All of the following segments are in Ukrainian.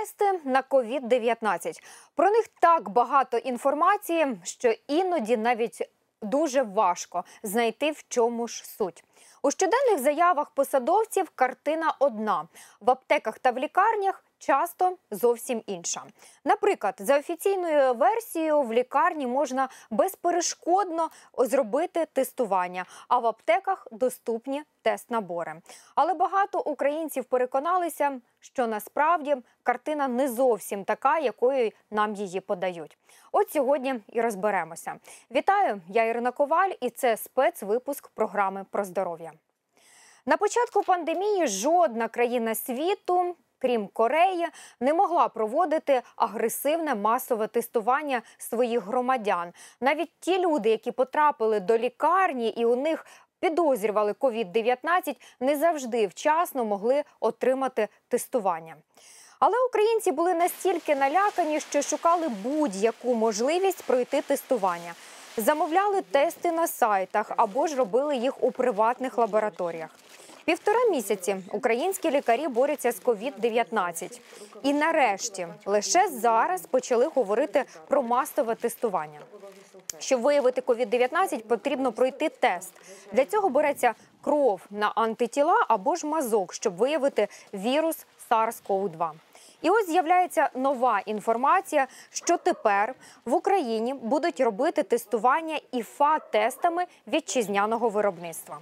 Тести на COVID-19. Про них так багато інформації, що іноді навіть дуже важко знайти в чому ж суть. У щоденних заявах посадовців картина одна в аптеках та в лікарнях. Часто зовсім інша. Наприклад, за офіційною версією в лікарні можна безперешкодно зробити тестування, а в аптеках доступні тест-набори. Але багато українців переконалися, що насправді картина не зовсім така, якою нам її подають. От сьогодні і розберемося. Вітаю, я Ірина Коваль, і це спецвипуск програми про здоров'я. На початку пандемії жодна країна світу. Крім Кореї, не могла проводити агресивне масове тестування своїх громадян. Навіть ті люди, які потрапили до лікарні, і у них підозрювали COVID-19, не завжди вчасно могли отримати тестування. Але українці були настільки налякані, що шукали будь-яку можливість пройти тестування. Замовляли тести на сайтах або ж робили їх у приватних лабораторіях. Півтора місяці українські лікарі борються з COVID-19. І нарешті лише зараз почали говорити про масове тестування. Щоб виявити COVID-19, потрібно пройти тест. Для цього береться кров на антитіла або ж мазок, щоб виявити вірус SARS-CoV-2. І ось з'являється нова інформація, що тепер в Україні будуть робити тестування ІФА-тестами вітчизняного виробництва.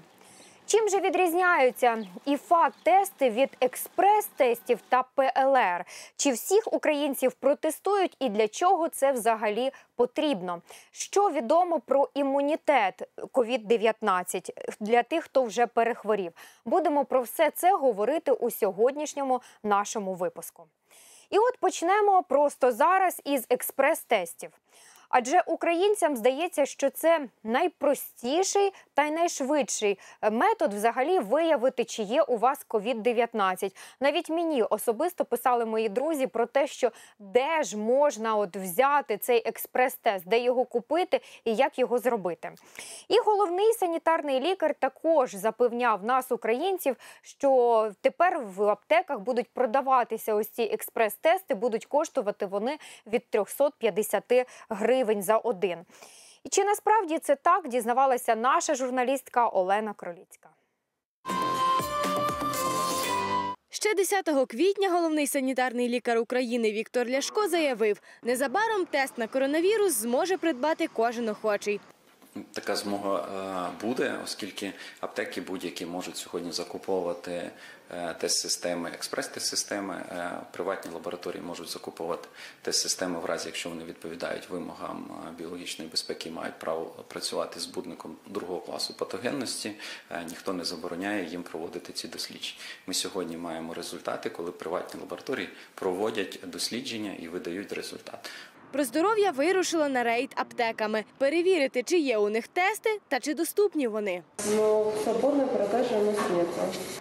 Чим же відрізняються ІФА-тести від експрес-тестів та ПЛР? Чи всіх українців протестують і для чого це взагалі потрібно? Що відомо про імунітет COVID-19 для тих, хто вже перехворів? Будемо про все це говорити у сьогоднішньому нашому випуску. І от почнемо просто зараз із експрес-тестів. Адже українцям здається, що це найпростіший та й найшвидший метод взагалі виявити, чи є у вас COVID-19. Навіть мені особисто писали мої друзі про те, що де ж можна от взяти цей експрес-тест, де його купити і як його зробити. І головний санітарний лікар також запевняв нас, українців, що тепер в аптеках будуть продаватися ось ці експрес-тести, будуть коштувати вони від 350 гривень гривень за один. І чи насправді це так дізнавалася наша журналістка Олена Кроліцька? Ще 10 квітня головний санітарний лікар України Віктор Ляшко заявив, незабаром тест на коронавірус зможе придбати кожен охочий. Така змога е, буде, оскільки аптеки будь-які можуть сьогодні закуповувати е, тест-системи, експрес-тест-системи. Е, приватні лабораторії можуть закуповувати тест-системи в разі, якщо вони відповідають вимогам біологічної безпеки, мають право працювати з будником другого класу патогенності. Ніхто не забороняє їм проводити ці дослідження. Ми сьогодні маємо результати, коли приватні лабораторії проводять дослідження і видають результат. Про здоров'я вирушила на рейд аптеками. Перевірити, чи є у них тести та чи доступні вони. Но свободной продажи у нас нет.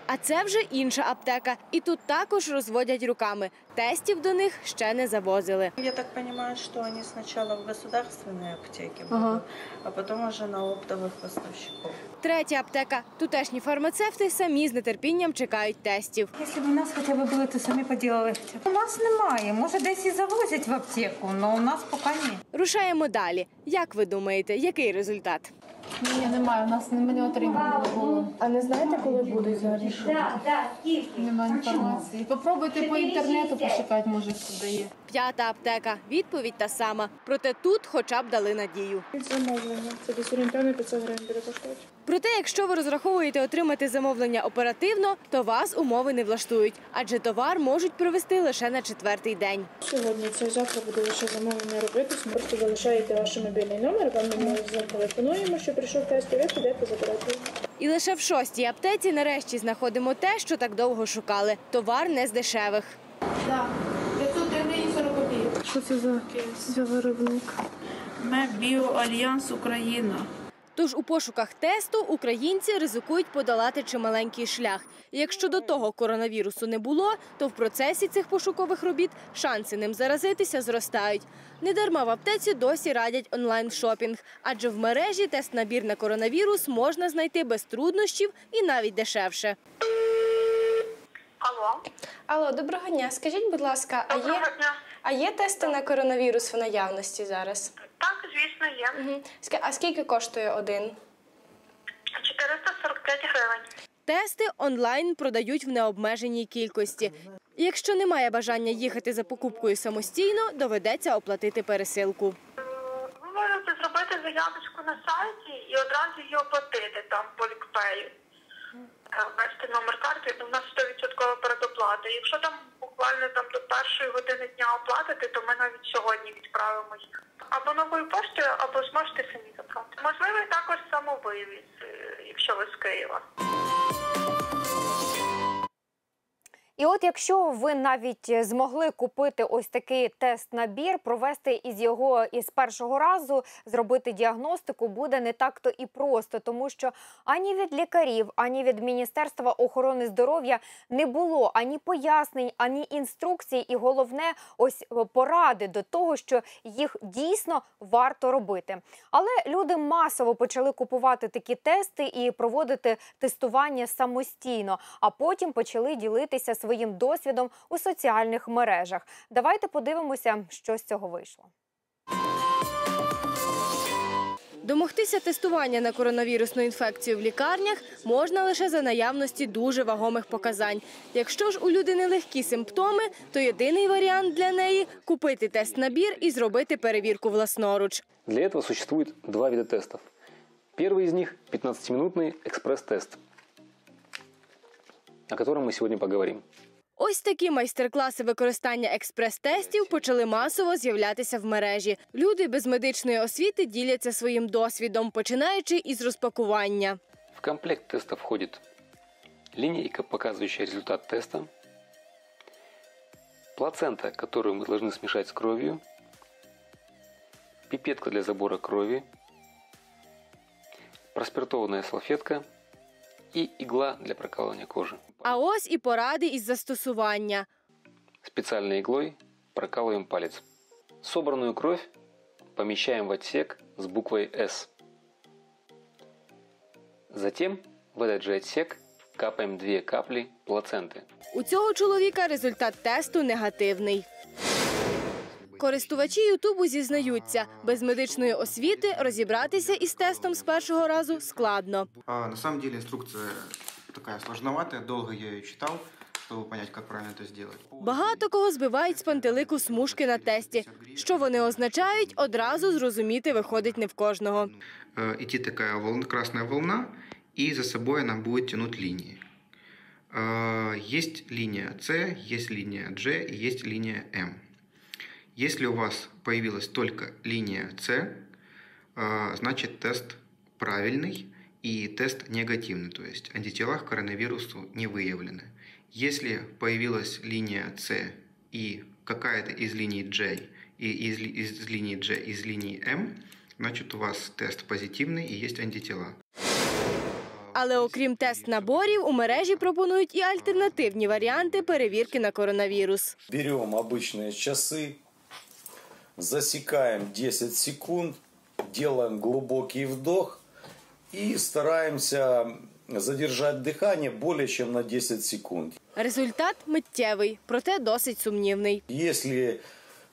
А це вже інша аптека. І тут також розводять руками. Тестів до них ще не завозили. Я так понимаю, что они сначала в государственные аптеки будут, Ага. а потом уже на оптовых поставщиков. Третя аптека. Тутешні фармацевти самі з нетерпінням чекають тестів. Якщо б у нас хоча б були, то самі поділили. У нас немає. Може, десь і завозять в аптеку, але у нас поки ні. Рушаємо далі. Як ви думаєте, який результат? Ні, немає, у нас не не отримали. не було. А не знаєте, коли будуть взагалі? Немає інформації. Попробуйте по інтернету пошукати, може хто дає. П'ята аптека. Відповідь та сама. Проте тут хоча б дали надію. Замовлення. Це десь орієнтовно 500 гривень буде коштувати. Проте, якщо ви розраховуєте отримати замовлення оперативно, то вас умови не влаштують, адже товар можуть привезти лише на четвертий день. Сьогодні це завтра буде лише замовлення робитись. Ми Просто залишаєте ваш мобільний номер, вам ми зателефонуємо, що прийшов тест, і ви підете забирати. І лише в шостій аптеці нарешті знаходимо те, що так довго шукали. Товар не з дешевих. Так, 500 гривень 40 копійок. Що це за, за виробник? Ми Біоальянс Україна. Тож у пошуках тесту українці ризикують подолати чималенький шлях. І якщо до того коронавірусу не було, то в процесі цих пошукових робіт шанси ним заразитися зростають. Недарма в аптеці досі радять онлайн-шопінг, адже в мережі тест-набір на коронавірус можна знайти без труднощів і навіть дешевше. Алло, Алло, доброго дня. Скажіть, будь ласка, а доброго є, дня. а є тести на коронавірус в наявності зараз? Звісно, є. Угу. А скільки коштує один? 445 гривень. Тести онлайн продають в необмеженій кількості. Якщо немає бажання їхати за покупкою самостійно, доведеться оплатити пересилку. Ви можете зробити заявочку на сайті і одразу її оплатити там по лікпею. Ввести номер карти, в нас 100% передоплата. Якщо там буквально там до першої години дня оплатити, то ми навіть сьогодні відправимо їх. Або новою поштою, або зможете самі забрати. Можливий також самовивіз, е, якщо ви з Києва. І от якщо ви навіть е, змогли купити ось такий тест-набір, провести із його із першого разу, зробити діагностику буде не так-то і просто, тому що ані від лікарів, ані від Міністерства охорони здоров'я не було ані пояснень, ані інструкцій, і головне, ось е, поради до того, що їх дійсно варто робити. Але люди масово почали купувати такі тести і проводити тестування самостійно, а потім почали ділитися своїм досвідом у соціальних мережах. Давайте подивимося, що з цього вийшло. Домогтися тестування на коронавірусну інфекцію в лікарнях можна лише за наявності дуже вагомих показань. Якщо ж у людини легкі симптоми, то єдиний варіант для неї купити тест-набір і зробити перевірку власноруч. Для этого существует два вида тестов. Первый из них – 15-минутный экспресс-тест, о котором мы сегодня поговорим. Ось такі майстер-класи використання експрес-тестів почали масово з'являтися в мережі. Люди без медичної освіти діляться своїм досвідом, починаючи із розпакування. В комплект теста входит линейка, показывающая результат теста, плацента, которую мы должны смешать с кровью, пипетка для забора крови, проспиртованная салфетка и игла для прокалывания кожи. А ось і поради із застосування. Специальной иглой прокалываем палец. Собранную кровь помещаем в отсек с буквой «С». Затем в этот же отсек капаем две капли плаценты. У цього чоловіка результат тесту негативний. Користувачі Ютубу зізнаються, без медичної освіти розібратися із тестом з першого разу складно. А, на самом деле инструкция такая сложноватая, долго я ее читал, чтобы понять, как правильно это сделать. Багато кого збивають з пантелику смужки на тесті. Що вони означають, одразу зрозуміти виходить не в кожного. Э, идти такая волна, красная волна, и за собой она будет тянуть линии. Э, Есть линия С, есть линия G и есть линия M. Если у вас появилась только линия С, э, значит тест правильный и тест негативный, то есть антитела к коронавирусу не выявлены. Если появилась линия С и какая-то из линий J и из, ли- из линии G, из линии M, значит у вас тест позитивный и есть антитела. Але окрім тест-наборів, у мережі пропонують і альтернативні варіанти перевірки на коронавірус. Берем обычные часы, засекаем 10 секунд, делаем глубокий вдох и стараемся задержать дыхание более чем на 10 секунд. Результат миттєвий, проте досить сумнівний. Если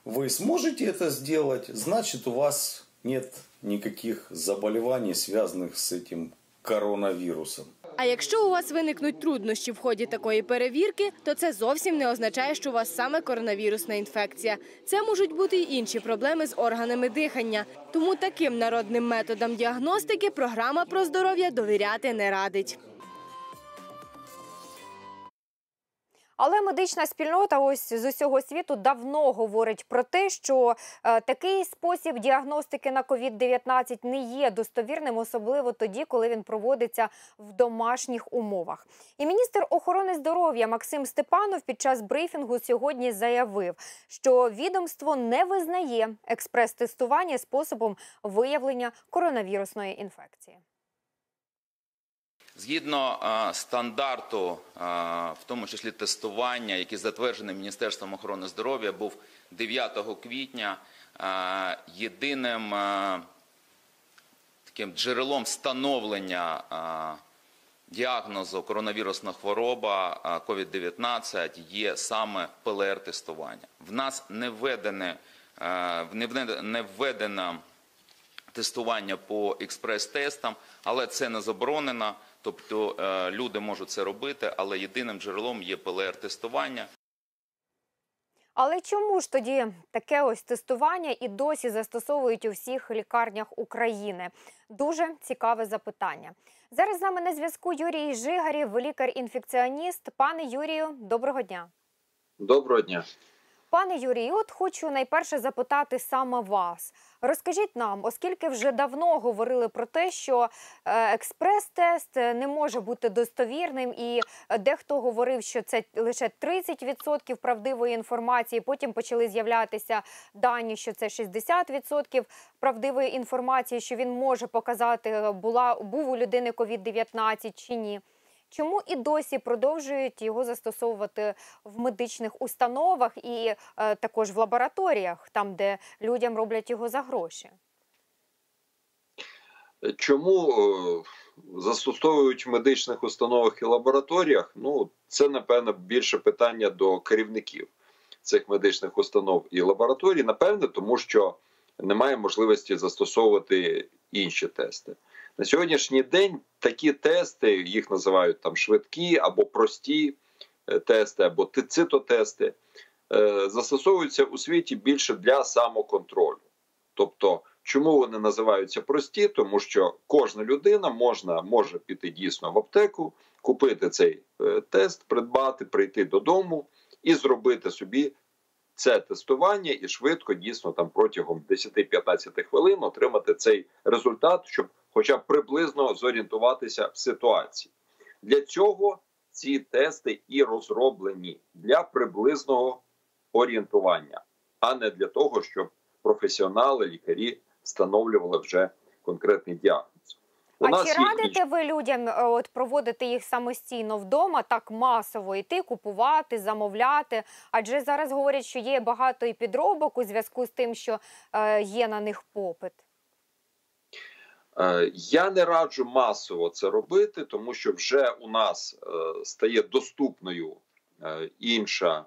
вы сможете это сделать, значит у вас нет никаких заболеваний, связанных с этим коронавирусом. А якщо у вас виникнуть труднощі в ході такої перевірки, то це зовсім не означає, що у вас саме коронавірусна інфекція. Це можуть бути й інші проблеми з органами дихання. Тому таким народним методам діагностики програма про здоров'я довіряти не радить. Але медична спільнота ось з усього світу давно говорить про те, що е, такий спосіб діагностики на COVID-19 не є достовірним, особливо тоді, коли він проводиться в домашніх умовах. І міністр охорони здоров'я Максим Степанов під час брифінгу сьогодні заявив, що відомство не визнає експрес-тестування способом виявлення коронавірусної інфекції. Згідно стандарту, в тому числі тестування, який затверджений Міністерством охорони здоров'я, був 9 квітня єдиним таким джерелом встановлення діагнозу коронавірусна хвороба а, COVID-19 є саме ПЛР-тестування. В нас не введене, не введено тестування по експрес-тестам, але це не заборонено. Тобто е, люди можуть це робити, але єдиним джерелом є ПЛР-тестування. Але чому ж тоді таке ось тестування і досі застосовують у всіх лікарнях України? Дуже цікаве запитання. Зараз з нами на зв'язку Юрій Жигарів, лікар-інфекціоніст. Пане Юрію, доброго дня. Доброго дня. Пане Юрію, от хочу найперше запитати саме вас. Розкажіть нам, оскільки вже давно говорили про те, що е, експрес-тест не може бути достовірним, і е, дехто говорив, що це лише 30% правдивої інформації. Потім почали з'являтися дані, що це 60% правдивої інформації, що він може показати, е, була був у людини COVID-19 чи ні. Чому і досі продовжують його застосовувати в медичних установах і е, також в лабораторіях, там де людям роблять його за гроші? Чому е, застосовують в медичних установах і лабораторіях? Ну, це, напевно, більше питання до керівників цих медичних установ і лабораторій. Напевне, тому що немає можливості застосовувати інші тести. На сьогоднішній день такі тести, їх називають там швидкі або прості е, тести, або цитотести, е, застосовуються у світі більше для самоконтролю. Тобто, чому вони називаються прості? Тому що кожна людина можна, може піти дійсно в аптеку, купити цей е, тест, придбати, прийти додому і зробити собі це тестування і швидко, дійсно, там протягом 10-15 хвилин отримати цей результат, щоб хоча б приблизно зорієнтуватися в ситуації. Для цього ці тести і розроблені для приблизного орієнтування, а не для того, щоб професіонали, лікарі встановлювали вже конкретний діагноз. У а чи є радите ви людям е, от проводити їх самостійно вдома, так масово йти, купувати, замовляти? Адже зараз говорять, що є багато і підробок у зв'язку з тим, що е, є на них попит. Е, Я не раджу масово це робити, тому що вже у нас е, стає доступною е, інша,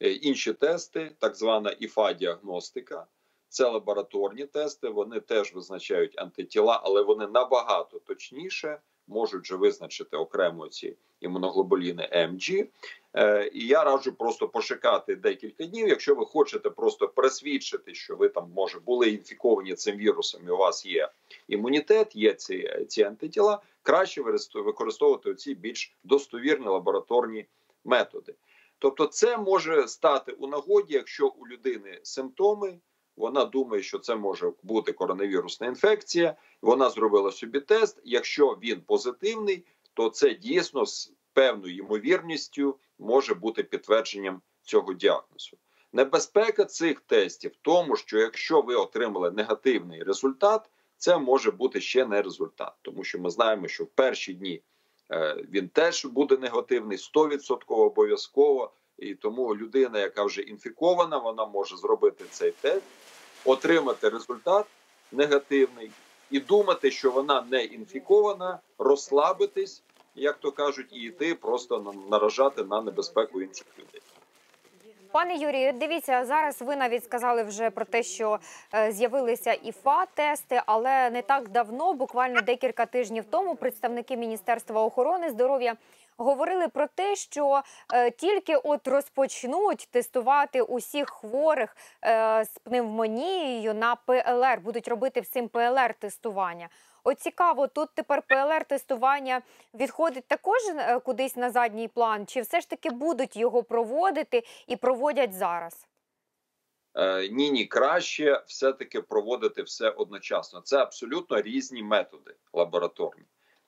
інші тести, так звана ІФА-діагностика. Це лабораторні тести, вони теж визначають антитіла, але вони набагато точніше можуть вже визначити окремо ці імуноглобуліни МГ. Е, І я раджу просто почекати декілька днів. Якщо ви хочете просто пересвідчити, що ви там може були інфіковані цим вірусом, і у вас є імунітет, є ці, ці антитіла, краще використовувати ці більш достовірні лабораторні методи. Тобто, це може стати у нагоді, якщо у людини симптоми. Вона думає, що це може бути коронавірусна інфекція. Вона зробила собі тест. Якщо він позитивний, то це дійсно з певною ймовірністю може бути підтвердженням цього діагнозу. Небезпека цих тестів в тому, що якщо ви отримали негативний результат, це може бути ще не результат, тому що ми знаємо, що в перші дні е, він теж буде негативний, 100% обов'язково. І тому людина, яка вже інфікована, вона може зробити цей тест, отримати результат негативний і думати, що вона не інфікована, розслабитись, як то кажуть, і йти просто наражати на небезпеку інших людей. Пане Юрію, дивіться, зараз ви навіть сказали вже про те, що е, з'явилися ІФА-тести, але не так давно, буквально декілька тижнів тому, представники Міністерства охорони здоров'я говорили про те, що е, тільки от розпочнуть тестувати усіх хворих е, з пневмонією на ПЛР, будуть робити всім ПЛР-тестування. От цікаво, тут тепер ПЛР-тестування відходить також е, кудись на задній план, чи все ж таки будуть його проводити і проводять зараз? Ні, ні, краще все-таки проводити все одночасно. Це абсолютно різні методи лабораторні.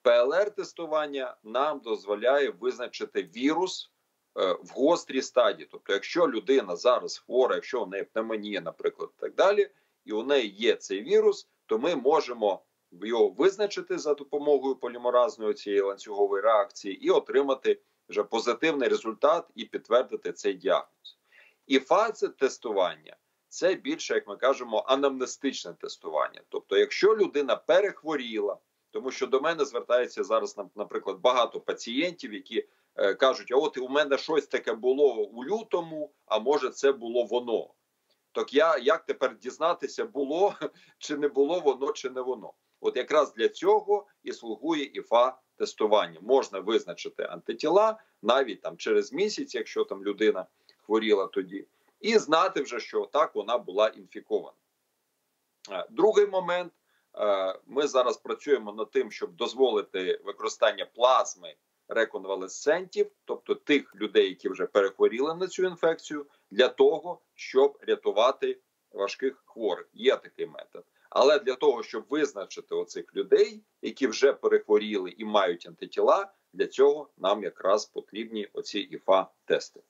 ПЛР-тестування нам дозволяє визначити вірус е, в гострій стадії. Тобто, якщо людина зараз хвора, якщо у неї пневмонія, наприклад, і так далі, і у неї є цей вірус, то ми можемо його визначити за допомогою полімеразної цієї ланцюгової реакції і отримати вже позитивний результат і підтвердити цей діагноз. І фаза тестування це більше, як ми кажемо, анамнестичне тестування. Тобто, якщо людина перехворіла, Тому що до мене звертається зараз, нап- наприклад, багато пацієнтів, які е, кажуть: а от у мене щось таке було у лютому, а може це було воно. Так я як тепер дізнатися, було чи не було воно, чи не воно? От якраз для цього і слугує ІФА тестування. Можна визначити антитіла навіть там через місяць, якщо там людина хворіла тоді, і знати вже, що так вона була інфікована. Е, Другий момент. Е, Ми зараз працюємо над тим, щоб дозволити використання плазми реконвалесцентів, тобто тих людей, які вже перехворіли на цю інфекцію, для того, щоб рятувати важких хворих. Є такий метод. Але для того, щоб визначити оцих людей, які вже перехворіли і мають антитіла, для цього нам якраз потрібні оці іфа тести.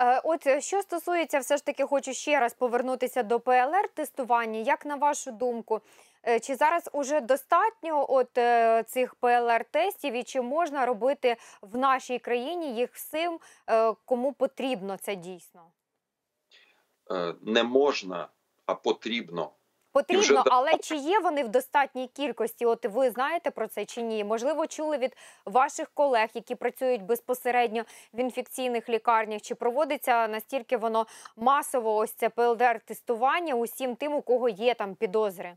Е, От е, що стосується, все ж таки, хочу ще раз повернутися до ПЛР-тестування. Як на вашу думку, чи зараз уже достатньо от е, цих ПЛР-тестів, і чи можна робити в нашій країні їх всім, е, кому потрібно це дійсно? Е, Не можна, а потрібно. І вже але чи є вони в достатній кількості? От ви знаєте про це чи ні? Можливо, чули від ваших колег, які працюють безпосередньо в інфекційних лікарнях, чи проводиться настільки воно масово ось це ПЛДР-тестування усім тим, у кого є там підозри?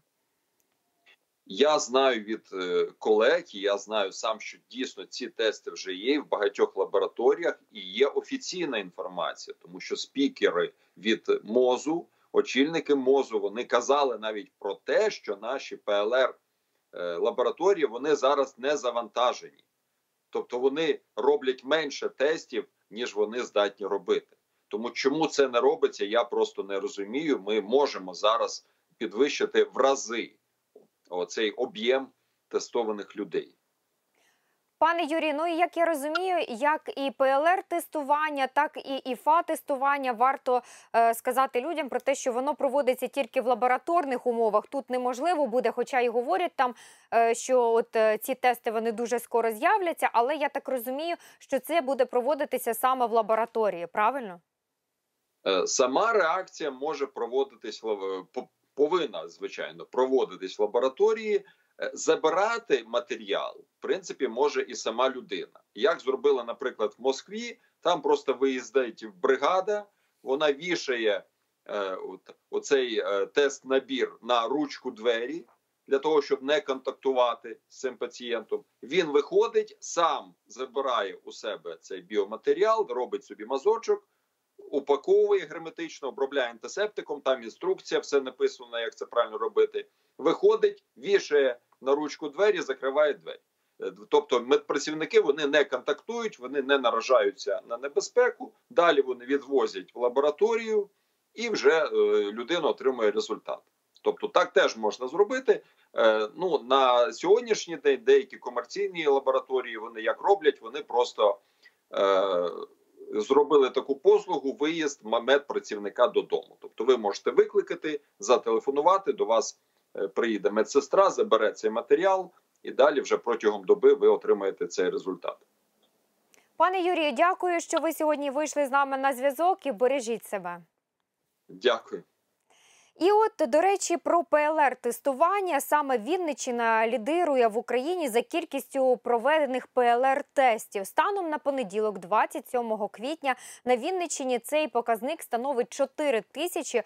Я знаю від е, колег, я знаю сам, що дійсно ці тести вже є в багатьох лабораторіях, і є офіційна інформація, тому що спікери від мозу, очільники мозу, вони казали навіть про те, що наші ПЛР е, лабораторії вони зараз не завантажені, тобто вони роблять менше тестів, ніж вони здатні робити. Тому чому це не робиться, я просто не розумію. Ми можемо зараз підвищити в рази оцей об'єм тестованих людей. Пане Юрій, ну і як я розумію, як і ПЛР-тестування, так і ІФА-тестування варто е, сказати людям про те, що воно проводиться тільки в лабораторних умовах. Тут неможливо буде, хоча й говорять там, е, що от е, ці тести вони дуже скоро з'являться, але я так розумію, що це буде проводитися саме в лабораторії, правильно? Е, Сама реакція може проводитись повинна звичайно проводитись в лабораторії. Е, Забирати матеріал, в принципі, може і сама людина. Як зробила, наприклад, в Москві, там просто виїздить бригада, вона вішає е, от, оцей е, тест-набір на ручку двері для того, щоб не контактувати з цим пацієнтом. Він виходить, сам забирає у себе цей біоматеріал, робить собі мазочок, упаковує герметично, обробляє антисептиком. Там інструкція, все написано, як це правильно робити. Виходить, вішає на ручку двері, закриває двері. Е, Тобто медпрацівники вони не контактують, вони не наражаються на небезпеку. Далі вони відвозять в лабораторію, і вже е, людина отримує результат. Тобто, так теж можна зробити. Е, ну на сьогоднішній день деякі комерційні лабораторії вони як роблять, вони просто зробили таку послугу виїзд медпрацівника додому. Тобто, ви можете викликати, зателефонувати до вас. е, Приїде медсестра, забере цей матеріал, і далі вже протягом доби ви отримаєте цей результат. Пане Юрію, дякую, що ви сьогодні вийшли з нами на зв'язок і бережіть себе. Дякую. І от, до речі, про ПЛР-тестування саме Вінниччина лідирує в Україні за кількістю проведених ПЛР-тестів. Станом на понеділок, 27 квітня, на Вінниччині цей показник становить 4 тисячі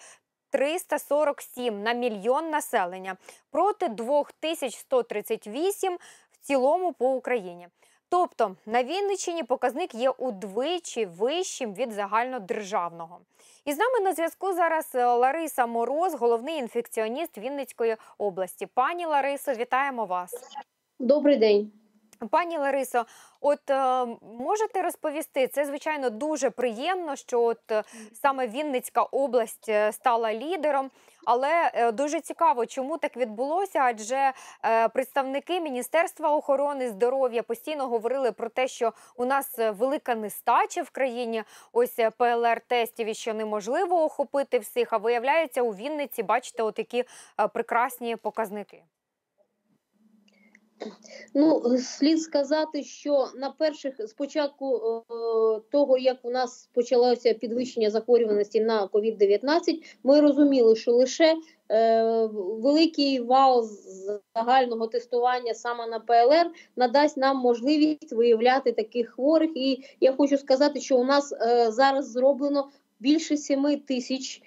347 на мільйон населення проти 2138 в цілому по Україні. Тобто на Вінниччині показник є удвічі вищим від загальнодержавного. І з нами на зв'язку зараз е, Лариса Мороз, головний інфекціоніст Вінницької області. Пані Ларисо, вітаємо вас. Добрий день. Пані Ларисо, от е, можете розповісти, це звичайно дуже приємно, що от е, саме Вінницька область е, стала лідером. Але е, дуже цікаво, чому так відбулося, адже представники Міністерства охорони здоров'я постійно говорили про те, що у нас велика нестача в країні ось ПЛР-тестів і що неможливо охопити всіх. А виявляється, у Вінниці бачите, отакі е, прекрасні показники. Ну, слід сказати, що на перших спочатку е, того, як у нас почалося підвищення захворюваності на COVID-19, ми розуміли, що лише е, великий вал загального тестування саме на ПЛР надасть нам можливість виявляти таких хворих. І я хочу сказати, що у нас е, зараз зроблено більше 7 тисяч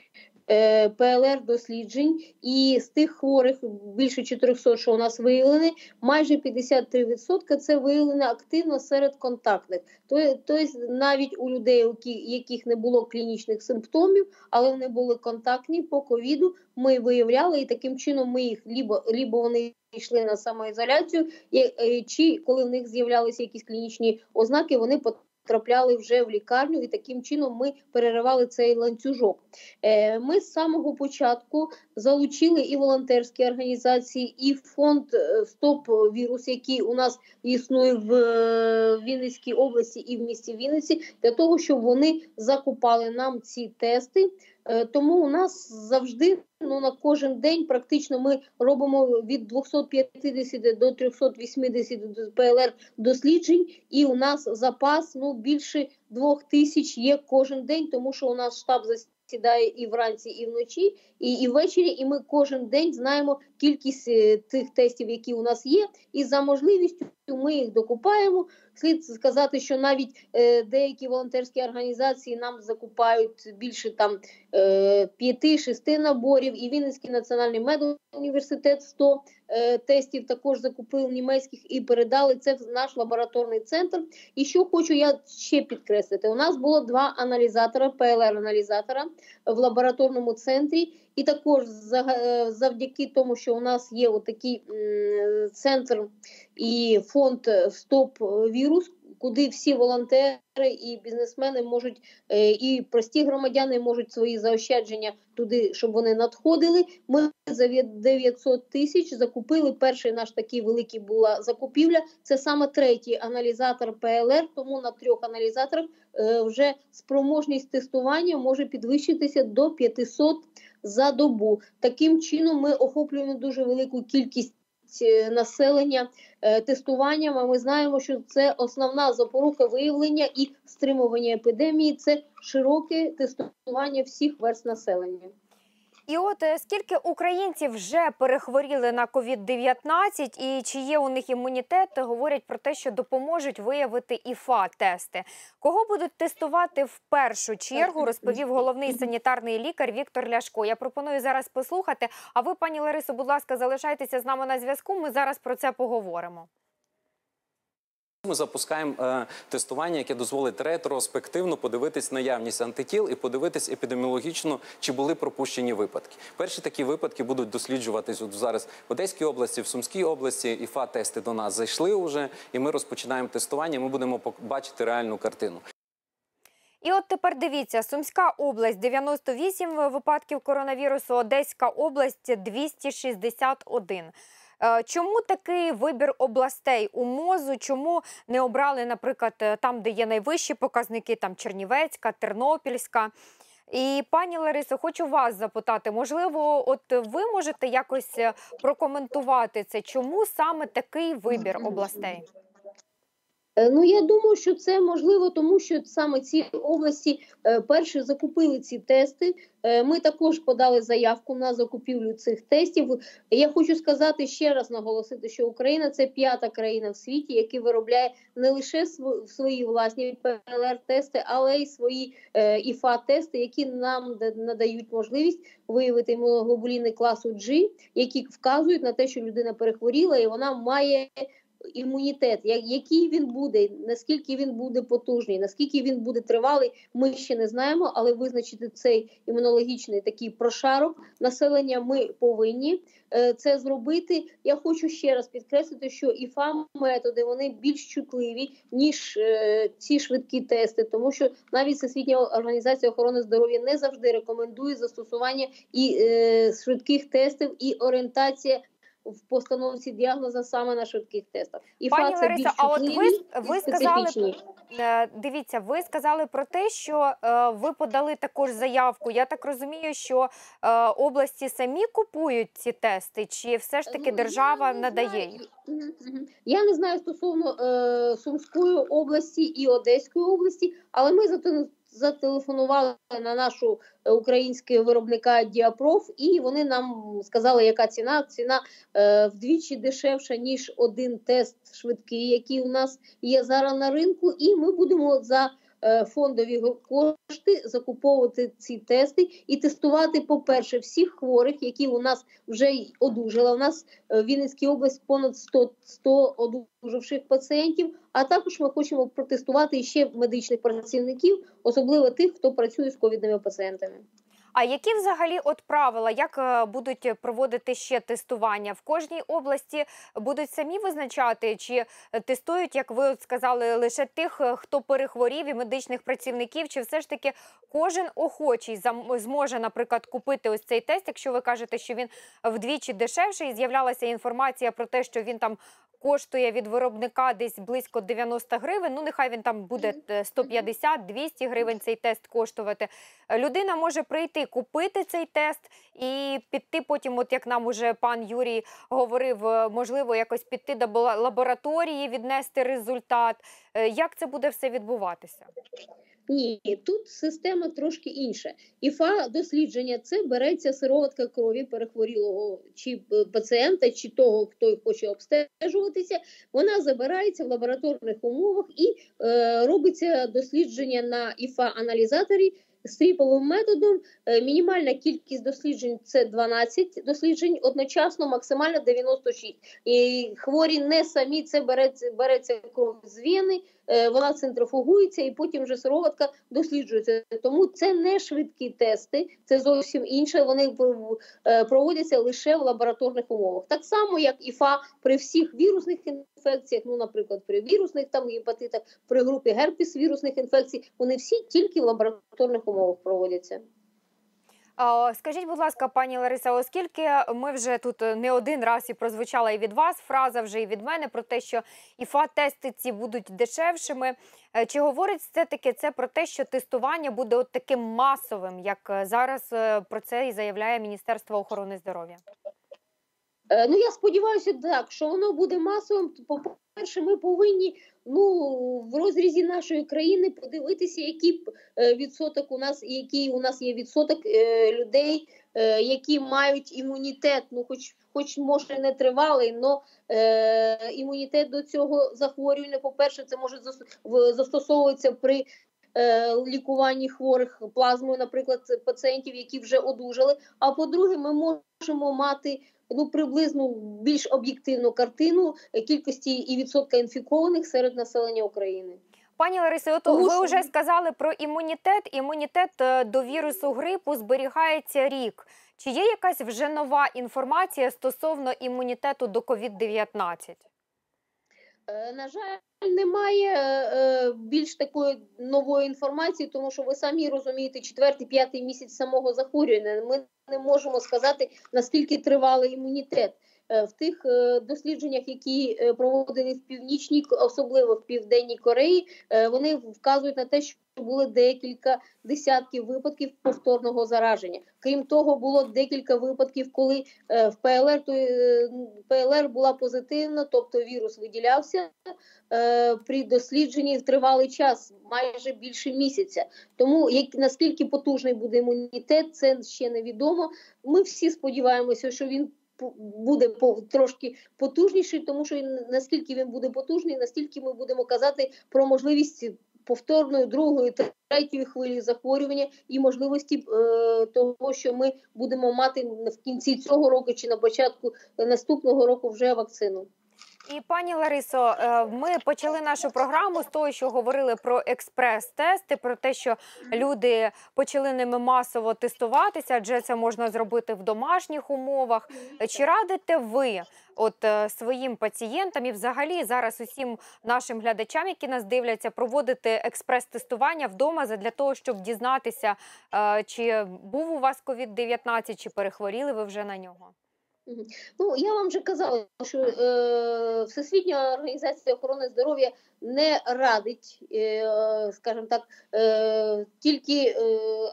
ПЛР досліджень, і з тих хворих більше 400, що у нас виявлені, майже 53% це виявлено активно серед контактних. Тобто навіть у людей, у яких не було клінічних симптомів, але вони були контактні по ковіду, ми виявляли, і таким чином ми їх лібо, лібо вони йшли на самоізоляцію, е, чи коли в них з'являлися якісь клінічні ознаки, вони потрапляли вже в лікарню, і таким чином ми переривали цей ланцюжок. Е, Ми з самого початку залучили і волонтерські організації, і фонд е, Стоп вірус, який у нас існує в е, Вінницькій області і в місті Вінниці, для того, щоб вони закупали нам ці тести. Е, Тому у нас завжди ну на кожен день практично ми робимо від 250 до 380 ПЛР досліджень, і у нас запас ну більше двох тисяч є кожен день, тому що у нас штаб засідає і вранці, і вночі, і, і ввечері. І ми кожен день знаємо кількість е, тих тестів, які у нас є, і за можливістю ми їх докупаємо. Слід сказати, що навіть е, деякі волонтерські організації нам закупають більше там е, 5-6 наборів, і Вінницький національний медуніверситет 100 е, тестів також закупив німецьких і передали це в наш лабораторний центр. І що хочу я ще підкреслити: у нас було два аналізатора, ПЛР-аналізатора в лабораторному центрі. І також е, завдяки тому, що у нас є отакий центр і фонд е, Стоп вірус, куди всі волонтери і бізнесмени можуть, е, і прості громадяни можуть свої заощадження туди, щоб вони надходили. Ми за від 900 тисяч закупили. Перший наш такий великий була закупівля. Це саме третій аналізатор ПЛР. Тому на трьох аналізаторах вже спроможність тестування може підвищитися до 500 за добу. Таким чином ми охоплюємо дуже велику кількість е, населення е, тестуванням. А ми знаємо, що це основна запорука виявлення і стримування епідемії. Це широке тестування всіх верст населення. І от е, скільки українців вже перехворіли на COVID-19 і чи є у них імунітет, говорять про те, що допоможуть виявити ІФА-тести. Кого будуть тестувати в першу чергу, розповів головний санітарний лікар Віктор Ляшко. Я пропоную зараз послухати. А ви, пані Ларисо, будь ласка, залишайтеся з нами на зв'язку. Ми зараз про це поговоримо. Ми запускаємо е, тестування, яке дозволить ретроспективно подивитись наявність антитіл і подивитись епідеміологічно, чи були пропущені випадки. Перші такі випадки будуть досліджуватись от зараз в Одеській області, в Сумській області. іфа тести до нас зайшли вже, і ми розпочинаємо тестування. Ми будемо бачити реальну картину. І от тепер дивіться: Сумська область 98 випадків коронавірусу, Одеська область 261. Е, Чому такий вибір областей у мозу? Чому не обрали, наприклад, е, там, де є найвищі показники, там Чернівецька, Тернопільська? І пані Ларисо, хочу вас запитати, можливо, от ви можете якось е, прокоментувати це, чому саме такий вибір областей? Е, Ну я думаю, що це можливо, тому що саме ці області е, перші закупили ці тести. Е, Ми також подали заявку на закупівлю цих тестів. Я хочу сказати ще раз наголосити, що Україна це п'ята країна в світі, яка виробляє не лише свої власні ПЛР-тести, але й свої ІФА-тести, які нам надають можливість виявити імуноглобуліни класу G, які вказують на те, що людина перехворіла, і вона має імунітет, який він буде, наскільки він буде потужний, наскільки він буде тривалий, ми ще не знаємо, але визначити цей імунологічний такий прошарок населення ми повинні е, це зробити. Я хочу ще раз підкреслити, що іфа методи вони більш чутливі ніж е, ці швидкі тести, тому що навіть Всесвітня організація охорони здоров'я не завжди рекомендує застосування і е, швидких тестів і орієнтація в постановці діагноза саме на швидких тестах. І Пані Лариса, а от ви, ви сказали. Е, Дивіться, ви сказали про те, що е, ви подали також заявку. Я так розумію, що е, області самі купують ці тести, чи все ж таки Ну, держава я надає їх? Я не знаю стосовно е, Сумської області і Одеської області, але ми зате- зателефонували на нашу українського виробника Діапроф, і вони нам сказали, яка ціна. Ціна е, вдвічі дешевша, ніж один тест швидкий, який у нас є зараз на ринку, і ми будемо за е, фондові кошти закуповувати ці тести і тестувати, по-перше, всіх хворих, які у нас вже одужали. У нас е, в Вінницькій області понад 100, 100 одужавших пацієнтів. А також ми хочемо протестувати ще медичних працівників, особливо тих, хто працює з ковідними пацієнтами. А які взагалі от правила, як е, будуть проводити ще тестування? В кожній області будуть самі визначати, чи тестують, як ви сказали, лише тих, е, хто перехворів і медичних працівників, чи все ж таки кожен охочий зможе, наприклад, купити ось цей тест, якщо ви кажете, що він вдвічі дешевший, і з'являлася інформація про те, що він там коштує від виробника десь близько 90 гривень. Ну, нехай він там буде е, 150-200 гривень цей тест коштувати. Е, Людина може прийти, купити цей тест і піти потім, от як нам уже пан Юрій говорив, е, можливо, якось піти до лабораторії, віднести результат. Е, Як це буде все відбуватися? Ні, тут система трошки інша. ІФА дослідження це береться сироватка крові перехворілого чи е, пацієнта, чи того, хто хоче обстежуватися. Вона забирається в лабораторних умовах і е, робиться дослідження на ІФА-аналізаторі. Стріповим методом Е, мінімальна кількість досліджень це 12 досліджень, одночасно максимально 96. І хворі не самі це береться, береться кров з вени, вона центрофугується і потім вже сироватка досліджується. Тому це не швидкі тести, це зовсім інше. Вони е, проводяться лише в лабораторних умовах. Так само, як ІФА при всіх вірусних інфекціях, ну, наприклад, при вірусних там гепатитах, при групі герпес вірусних інфекцій, вони всі тільки в лабораторних умовах проводяться. Скажіть, будь ласка, пані Лариса, оскільки ми вже тут е, не один раз і прозвучала і від вас фраза вже і від мене про те, що ІФА-тести ці будуть дешевшими. е, Чи говорить все таки це про те, що тестування буде от таким масовим, як е, зараз про це і заявляє Міністерство охорони здоров'я? Е, Ну я сподіваюся, так що воно буде масовим. По-перше, ми повинні ну в розрізі нашої країни подивитися, який е, відсоток у нас, який у нас є відсоток е, людей, які мають імунітет. Ну, хоч, хоч може не тривалий, але імунітет до цього захворювання. По перше, це може застосовуватися при. Лікуванні хворих плазмою, наприклад, пацієнтів, які вже одужали. А по-друге, ми можемо мати ну приблизно більш об'єктивну картину кількості і відсотка інфікованих серед населення України. Пані Ларисо, от Тому ви що- вже сказали про імунітет. Імунітет е, до вірусу грипу зберігається рік. Чи є якась вже нова інформація стосовно імунітету до COVID-19? Е, На жаль, немає е, більш такої нової інформації, тому що ви самі розумієте, четвертий, п'ятий місяць самого захворювання. Ми не можемо сказати наскільки тривалий імунітет. Е, В тих е, дослідженнях, які е, проводили в північній, особливо в південній Кореї, вони вказують на те, що були декілька десятків випадків повторного зараження. Крім того, було декілька випадків, коли в ПЛР то ПЛР була позитивна, тобто вірус виділявся при дослідженні в тривалий час, майже більше місяця. Тому як наскільки потужний буде імунітет, це ще невідомо. Ми всі сподіваємося, що він буде трошки потужніший, тому що наскільки він буде потужний, настільки ми будемо казати про можливість повторної другої, третьої хвилі захворювання і можливості е, того, що ми будемо мати в кінці цього року чи на початку наступного року вже вакцину. І пані Ларисо, е, ми почали нашу програму з того, що говорили про експрес-тести, про те, що люди почали ними масово тестуватися, адже це можна зробити в домашніх умовах. Чи радите ви от е, своїм пацієнтам і взагалі зараз усім нашим глядачам, які нас дивляться, проводити експрес-тестування вдома для того, щоб дізнатися, е, чи був у вас COVID-19, чи перехворіли ви вже на нього? Ну, я вам вже казала, що е, Всесвітня організація охорони здоров'я не радить, е, скажімо так, е, тільки е,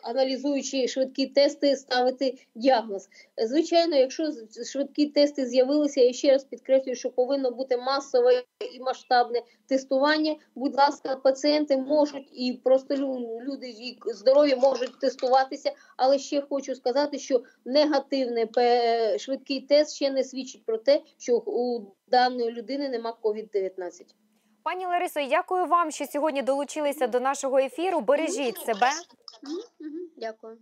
аналізуючи швидкі тести, ставити діагноз. Звичайно, якщо швидкі тести з'явилися, я ще раз підкреслюю, що повинно бути масове і масштабне тестування. Будь ласка, пацієнти можуть і просто люди здорові можуть тестуватися, але ще хочу сказати, що негативний швидкий тест ще не свідчить про те, що у даної людини нема COVID-19. Пані Ларисо, дякую вам, що сьогодні долучилися до нашого ефіру. Бережіть себе. Дякую.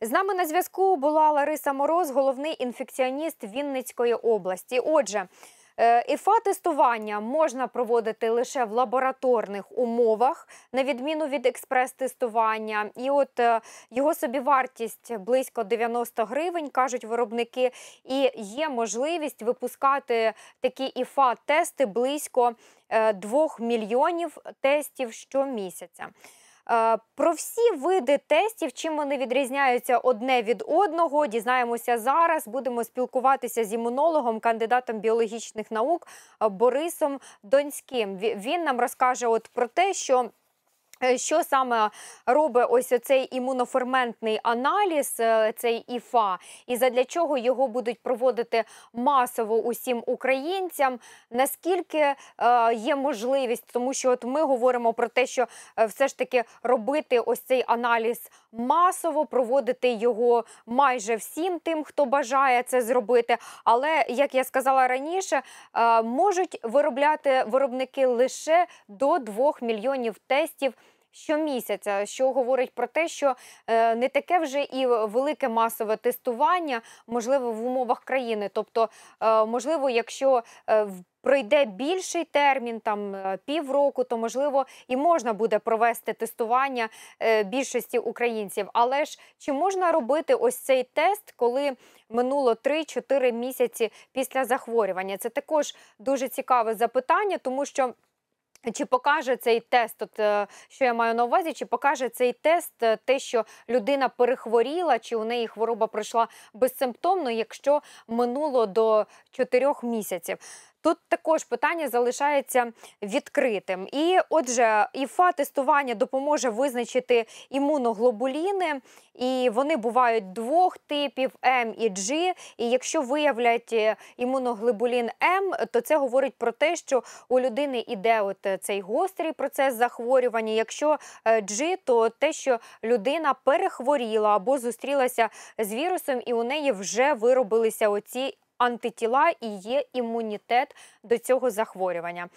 З нами на зв'язку була Лариса Мороз, головний інфекціоніст Вінницької області. Отже, е, ІФА-тестування можна проводити лише в лабораторних умовах, на відміну від експрес-тестування. І от е, його собівартість близько 90 гривень, кажуть виробники, і є можливість випускати такі ІФА-тести близько 2 мільйонів тестів щомісяця. Е, Про всі види тестів, чим вони відрізняються одне від одного, дізнаємося зараз. Будемо спілкуватися з імунологом, кандидатом біологічних наук е, Борисом Донським. Він нам розкаже от про те, що. Е, Що саме робить ось цей імуноферментний аналіз, е, цей ІФА, і задля чого його будуть проводити масово усім українцям? Наскільки е, є можливість, тому що от ми говоримо про те, що е, все ж таки робити ось цей аналіз масово, проводити його майже всім тим, хто бажає це зробити. Але як я сказала раніше, е, можуть виробляти виробники лише до 2 мільйонів тестів. Щомісяця, що говорить про те, що е, не таке вже і велике масове тестування, можливо, в умовах країни. Тобто, е, можливо, якщо е, пройде більший термін, там півроку, то можливо і можна буде провести тестування більшості українців. Але ж чи можна робити ось цей тест, коли минуло 3-4 місяці після захворювання? Це також дуже цікаве запитання, тому що. Чи покаже цей тест, от, е, що я маю на увазі, чи покаже цей тест е, те, що людина перехворіла, чи у неї хвороба пройшла безсимптомно, якщо минуло до 4 місяців? Тут також питання залишається відкритим. І отже, ІФА тестування допоможе визначити імуноглобуліни, і вони бувають двох типів М і G. І якщо виявлять е, імуноглобулін М, то це говорить про те, що у людини іде от е, цей гострий процес захворювання. Якщо е, G, то те, що людина перехворіла або зустрілася з вірусом, і у неї вже виробилися оці антитіла і є імунітет до цього захворювання.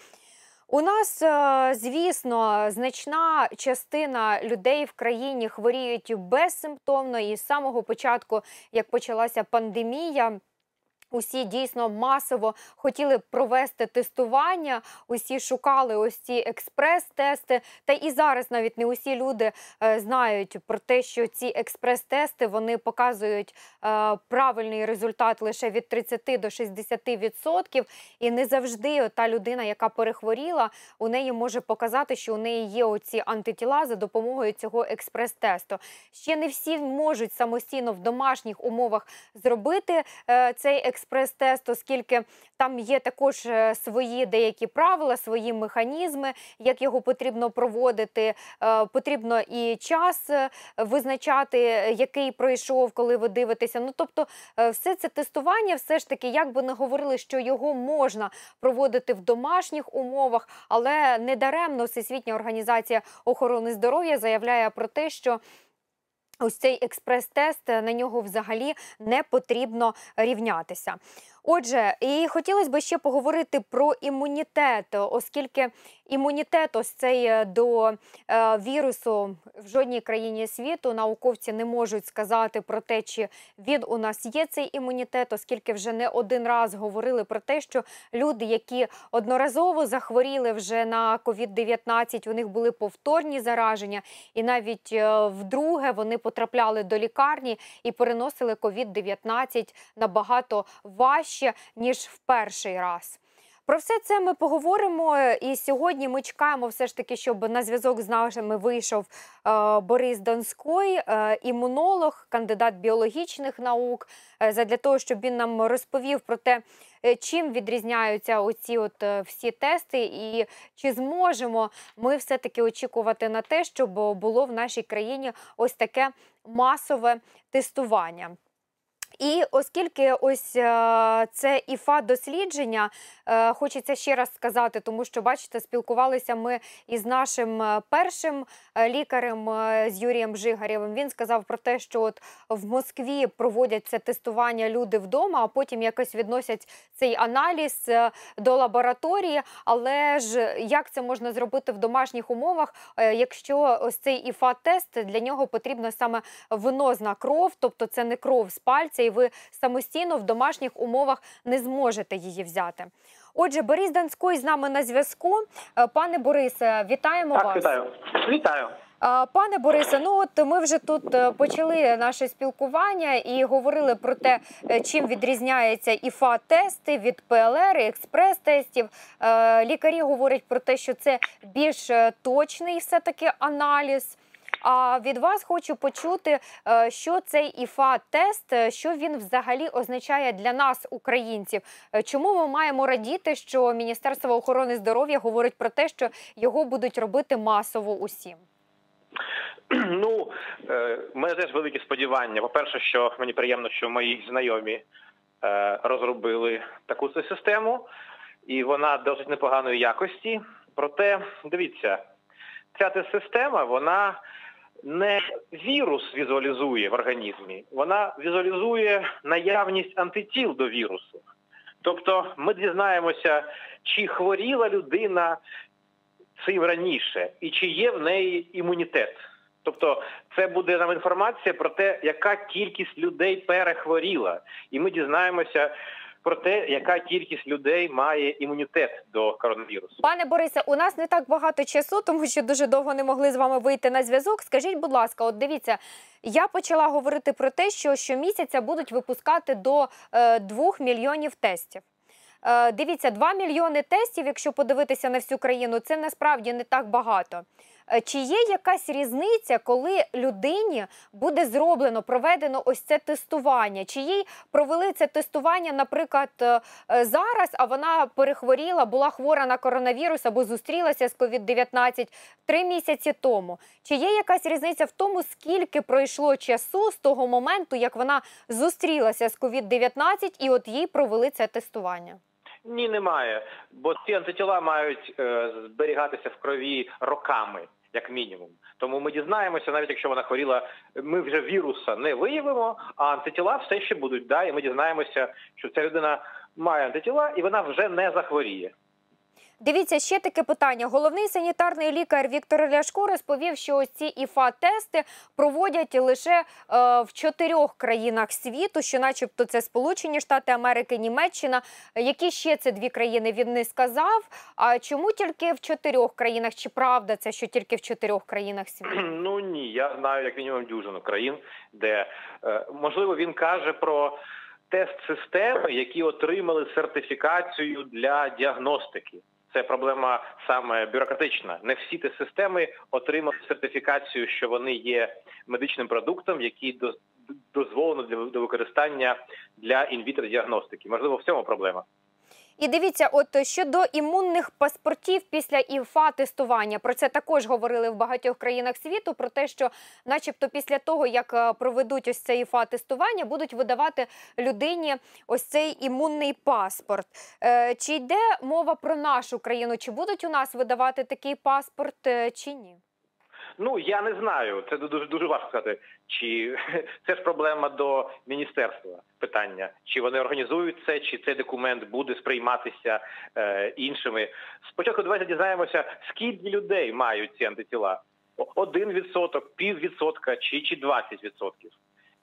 У нас, е, звісно, значна частина людей в країні хворіють безсимптомно, і з самого початку, як почалася пандемія. Усі дійсно масово хотіли провести тестування, усі шукали ось ці експрес-тести. Та і зараз навіть не усі люди е, знають про те, що ці експрес-тести вони показують е, правильний результат лише від 30 до 60%. І не завжди та людина, яка перехворіла, у неї може показати, що у неї є оці антитіла за допомогою цього експрес-тесту. Ще не всі можуть самостійно в домашніх умовах зробити е, цей експрес-тест, оскільки там є також е, свої деякі правила, свої механізми, як його потрібно проводити. Е, Потрібно і час е, визначати, який пройшов, коли ви дивитеся. Ну тобто, все це тестування, все ж таки, як би не говорили, що його можна проводити в домашніх умовах, але недаремно Всесвітня організація охорони здоров'я заявляє про те, що Ось цей експрес-тест на нього взагалі не потрібно рівнятися. Отже, і хотілося б ще поговорити про імунітет, оскільки імунітет ось цей е, до е, вірусу в жодній країні світу науковці не можуть сказати про те, чи він у нас є цей імунітет, оскільки вже не один раз говорили про те, що люди, які одноразово захворіли вже на COVID-19, у них були повторні зараження, і навіть е, вдруге вони потрапляли до лікарні і переносили COVID-19 набагато важче, ніж в перший раз. Про все це ми поговоримо. І сьогодні ми чекаємо все ж таки, щоб на зв'язок з нами вийшов е, Борис Донской, е, імунолог, кандидат біологічних наук, е, задля того, щоб він нам розповів про те, е, чим відрізняються оці от е, всі тести, і чи зможемо ми все-таки очікувати на те, щоб було в нашій країні ось таке масове тестування. І оскільки ось е, це іфа дослідження, е, хочеться ще раз сказати, тому що бачите, спілкувалися ми із нашим е, першим лікарем з Юрієм Жигарєвим. Він сказав про те, що от в Москві проводять це тестування люди вдома, а потім якось відносять цей аналіз до лабораторії. Але ж як це можна зробити в домашніх умовах, якщо ось цей іфа-тест для нього потрібна саме венозна кров, тобто це не кров з пальця, і ви самостійно в домашніх умовах не зможете її взяти. Отже, Борис Данський з нами на зв'язку. Е, Пане Борисе, вітаємо Так, вас. вітаю. Вітаю. Пане Борисе, ну от ми вже тут е, почали наше спілкування і говорили про те, е, чим відрізняється ІФА-тести від ПЛР, і експрес-тестів. Е, Лікарі говорять про те, що це більш е, точний все-таки аналіз. А від вас хочу почути, е, що цей ІФА-тест, е, що він взагалі означає для нас, українців. Е, Чому ми маємо радіти, що Міністерство охорони здоров'я говорить про те, що його будуть робити масово усім? Ну, в мене теж великі сподівання. По-перше, що мені приємно, що мої знайомі розробили таку систему, і вона досить непоганої якості. Проте, дивіться, ця тест-система, вона не вірус візуалізує в організмі, вона візуалізує наявність антитіл до вірусу. Тобто ми дізнаємося, чи хворіла людина цим раніше, і чи є в неї імунітет. Тобто, це буде нам інформація про те, яка кількість людей перехворіла, і ми дізнаємося про те, яка кількість людей має імунітет до коронавірусу. Пане Борисе, у нас не так багато часу, тому що дуже довго не могли з вами вийти на зв'язок. Скажіть, будь ласка, от дивіться, я почала говорити про те, що щомісяця будуть випускати до е, 2 мільйонів тестів. Е, дивіться, 2 мільйони тестів, якщо подивитися на всю країну, це насправді не так багато. Е, Чи є якась різниця, коли людині буде зроблено, проведено ось це тестування? Чи їй провели це тестування, наприклад, е, е, зараз, а вона перехворіла, була хвора на коронавірус або зустрілася з COVID-19 три місяці тому? Чи є якась різниця в тому, скільки пройшло часу з того моменту, як вона зустрілася з COVID-19 і от їй провели це тестування? Ні, немає, бо ці антитіла мають е, зберігатися в крові роками, як мінімум. Тому ми дізнаємося, навіть якщо вона хворіла, ми вже віруса не виявимо, а антитіла все ще будуть. Да, і ми дізнаємося, що ця людина має антитіла, і вона вже не захворіє. Дивіться, ще таке питання. Головний санітарний лікар Віктор Ляшко розповів, що ось ці ІФА-тести проводять лише е, в чотирьох країнах світу, що, начебто, це Сполучені Штати Америки, Німеччина. Які ще це дві країни він не сказав. А чому тільки в чотирьох країнах? Чи правда це, що тільки в чотирьох країнах світу? Ну ні, я знаю як мінімум дюжину країн, де е, можливо він каже про тест-системи, які отримали сертифікацію для діагностики. Це проблема саме бюрократична. Не всі ті системи отримали сертифікацію, що вони є медичним продуктом, який доз- дозволено для використання для інвітер діагностики. Можливо, в цьому проблема. І дивіться, от щодо імунних паспортів після ІФА-тестування, про це також говорили в багатьох країнах світу. Про те, що, начебто, після того як е, проведуть ось це ІФА-тестування, будуть видавати людині ось цей імунний паспорт. Е, Чи йде мова про нашу країну? Чи будуть у нас видавати такий паспорт, е, чи ні? Ну я не знаю. Це дуже дуже важко сказати. Чи це ж проблема до міністерства питання, чи вони організують це, чи цей документ буде сприйматися е, іншими. Спочатку давайте дізнаємося, скільки людей мають ці антитіла. Один відсоток, піввідсотка чи чи 20 відсотків.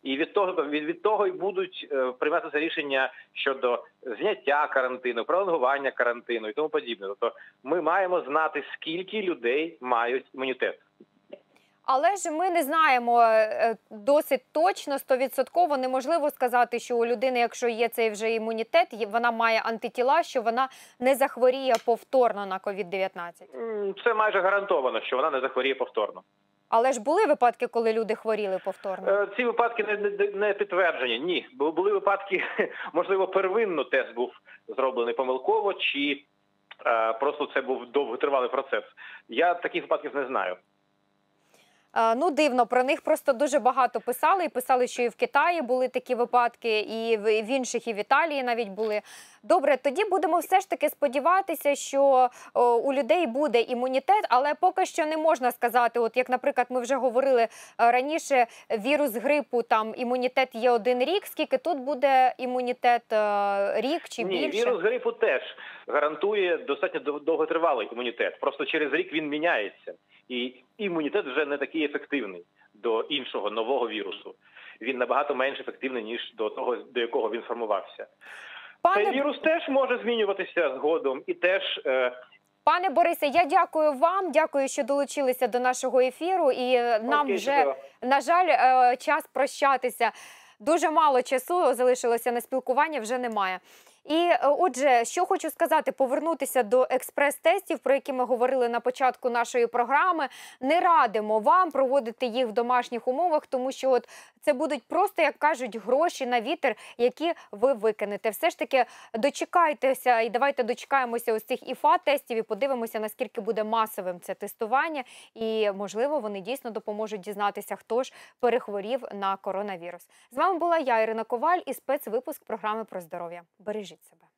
І від того від, від того і будуть е, прийматися рішення щодо зняття карантину, пролонгування карантину і тому подібне. Тобто ми маємо знати, скільки людей мають імунітет. Але ж ми не знаємо е, досить точно, стовідсотково неможливо сказати, що у людини, якщо є цей вже імунітет, вона має антитіла, що вона не захворіє повторно на COVID-19. Це майже гарантовано, що вона не захворіє повторно. Але ж були випадки, коли люди хворіли повторно. Е, Ці випадки не, не, не підтверджені. Ні, Бу- були випадки, можливо, первинно тест був зроблений помилково, чи е, просто це був довготривалий процес. Я таких випадків не знаю. Е, Ну, дивно, про них просто дуже багато писали. І писали, що і в Китаї були такі випадки, і в інших, і в Італії навіть були. Добре, тоді будемо все ж таки сподіватися, що о, у людей буде імунітет, але поки що не можна сказати. От як, наприклад, ми вже говорили е, раніше, вірус грипу там імунітет є один рік. Скільки тут буде імунітет е, рік чи Ні, більше? вірус грипу теж гарантує достатньо довготривалий імунітет. Просто через рік він міняється, і імунітет вже не такий ефективний до іншого нового вірусу. Він набагато менш ефективний ніж до того, до якого він формувався. Цей вірус теж може змінюватися згодом і теж. Е, Пане Борисе, я дякую вам. Дякую, що долучилися до нашого ефіру. І е, нам Окей, вже чудово. на жаль е, час прощатися. Дуже мало часу залишилося на спілкування, вже немає. І е, отже, що хочу сказати, повернутися до експрес-тестів, про які ми говорили на початку нашої програми. Не радимо вам проводити їх в домашніх умовах, тому що от це будуть просто, як кажуть, гроші на вітер, які ви викинете. Все ж таки дочекайтеся і давайте дочекаємося ось цих ІФА-тестів і подивимося, наскільки буде масовим це тестування. І можливо, вони дійсно допоможуть дізнатися, хто ж перехворів на коронавірус. З вами була я, Ірина Коваль, і спецвипуск програми про здоров'я. Бережіть себе.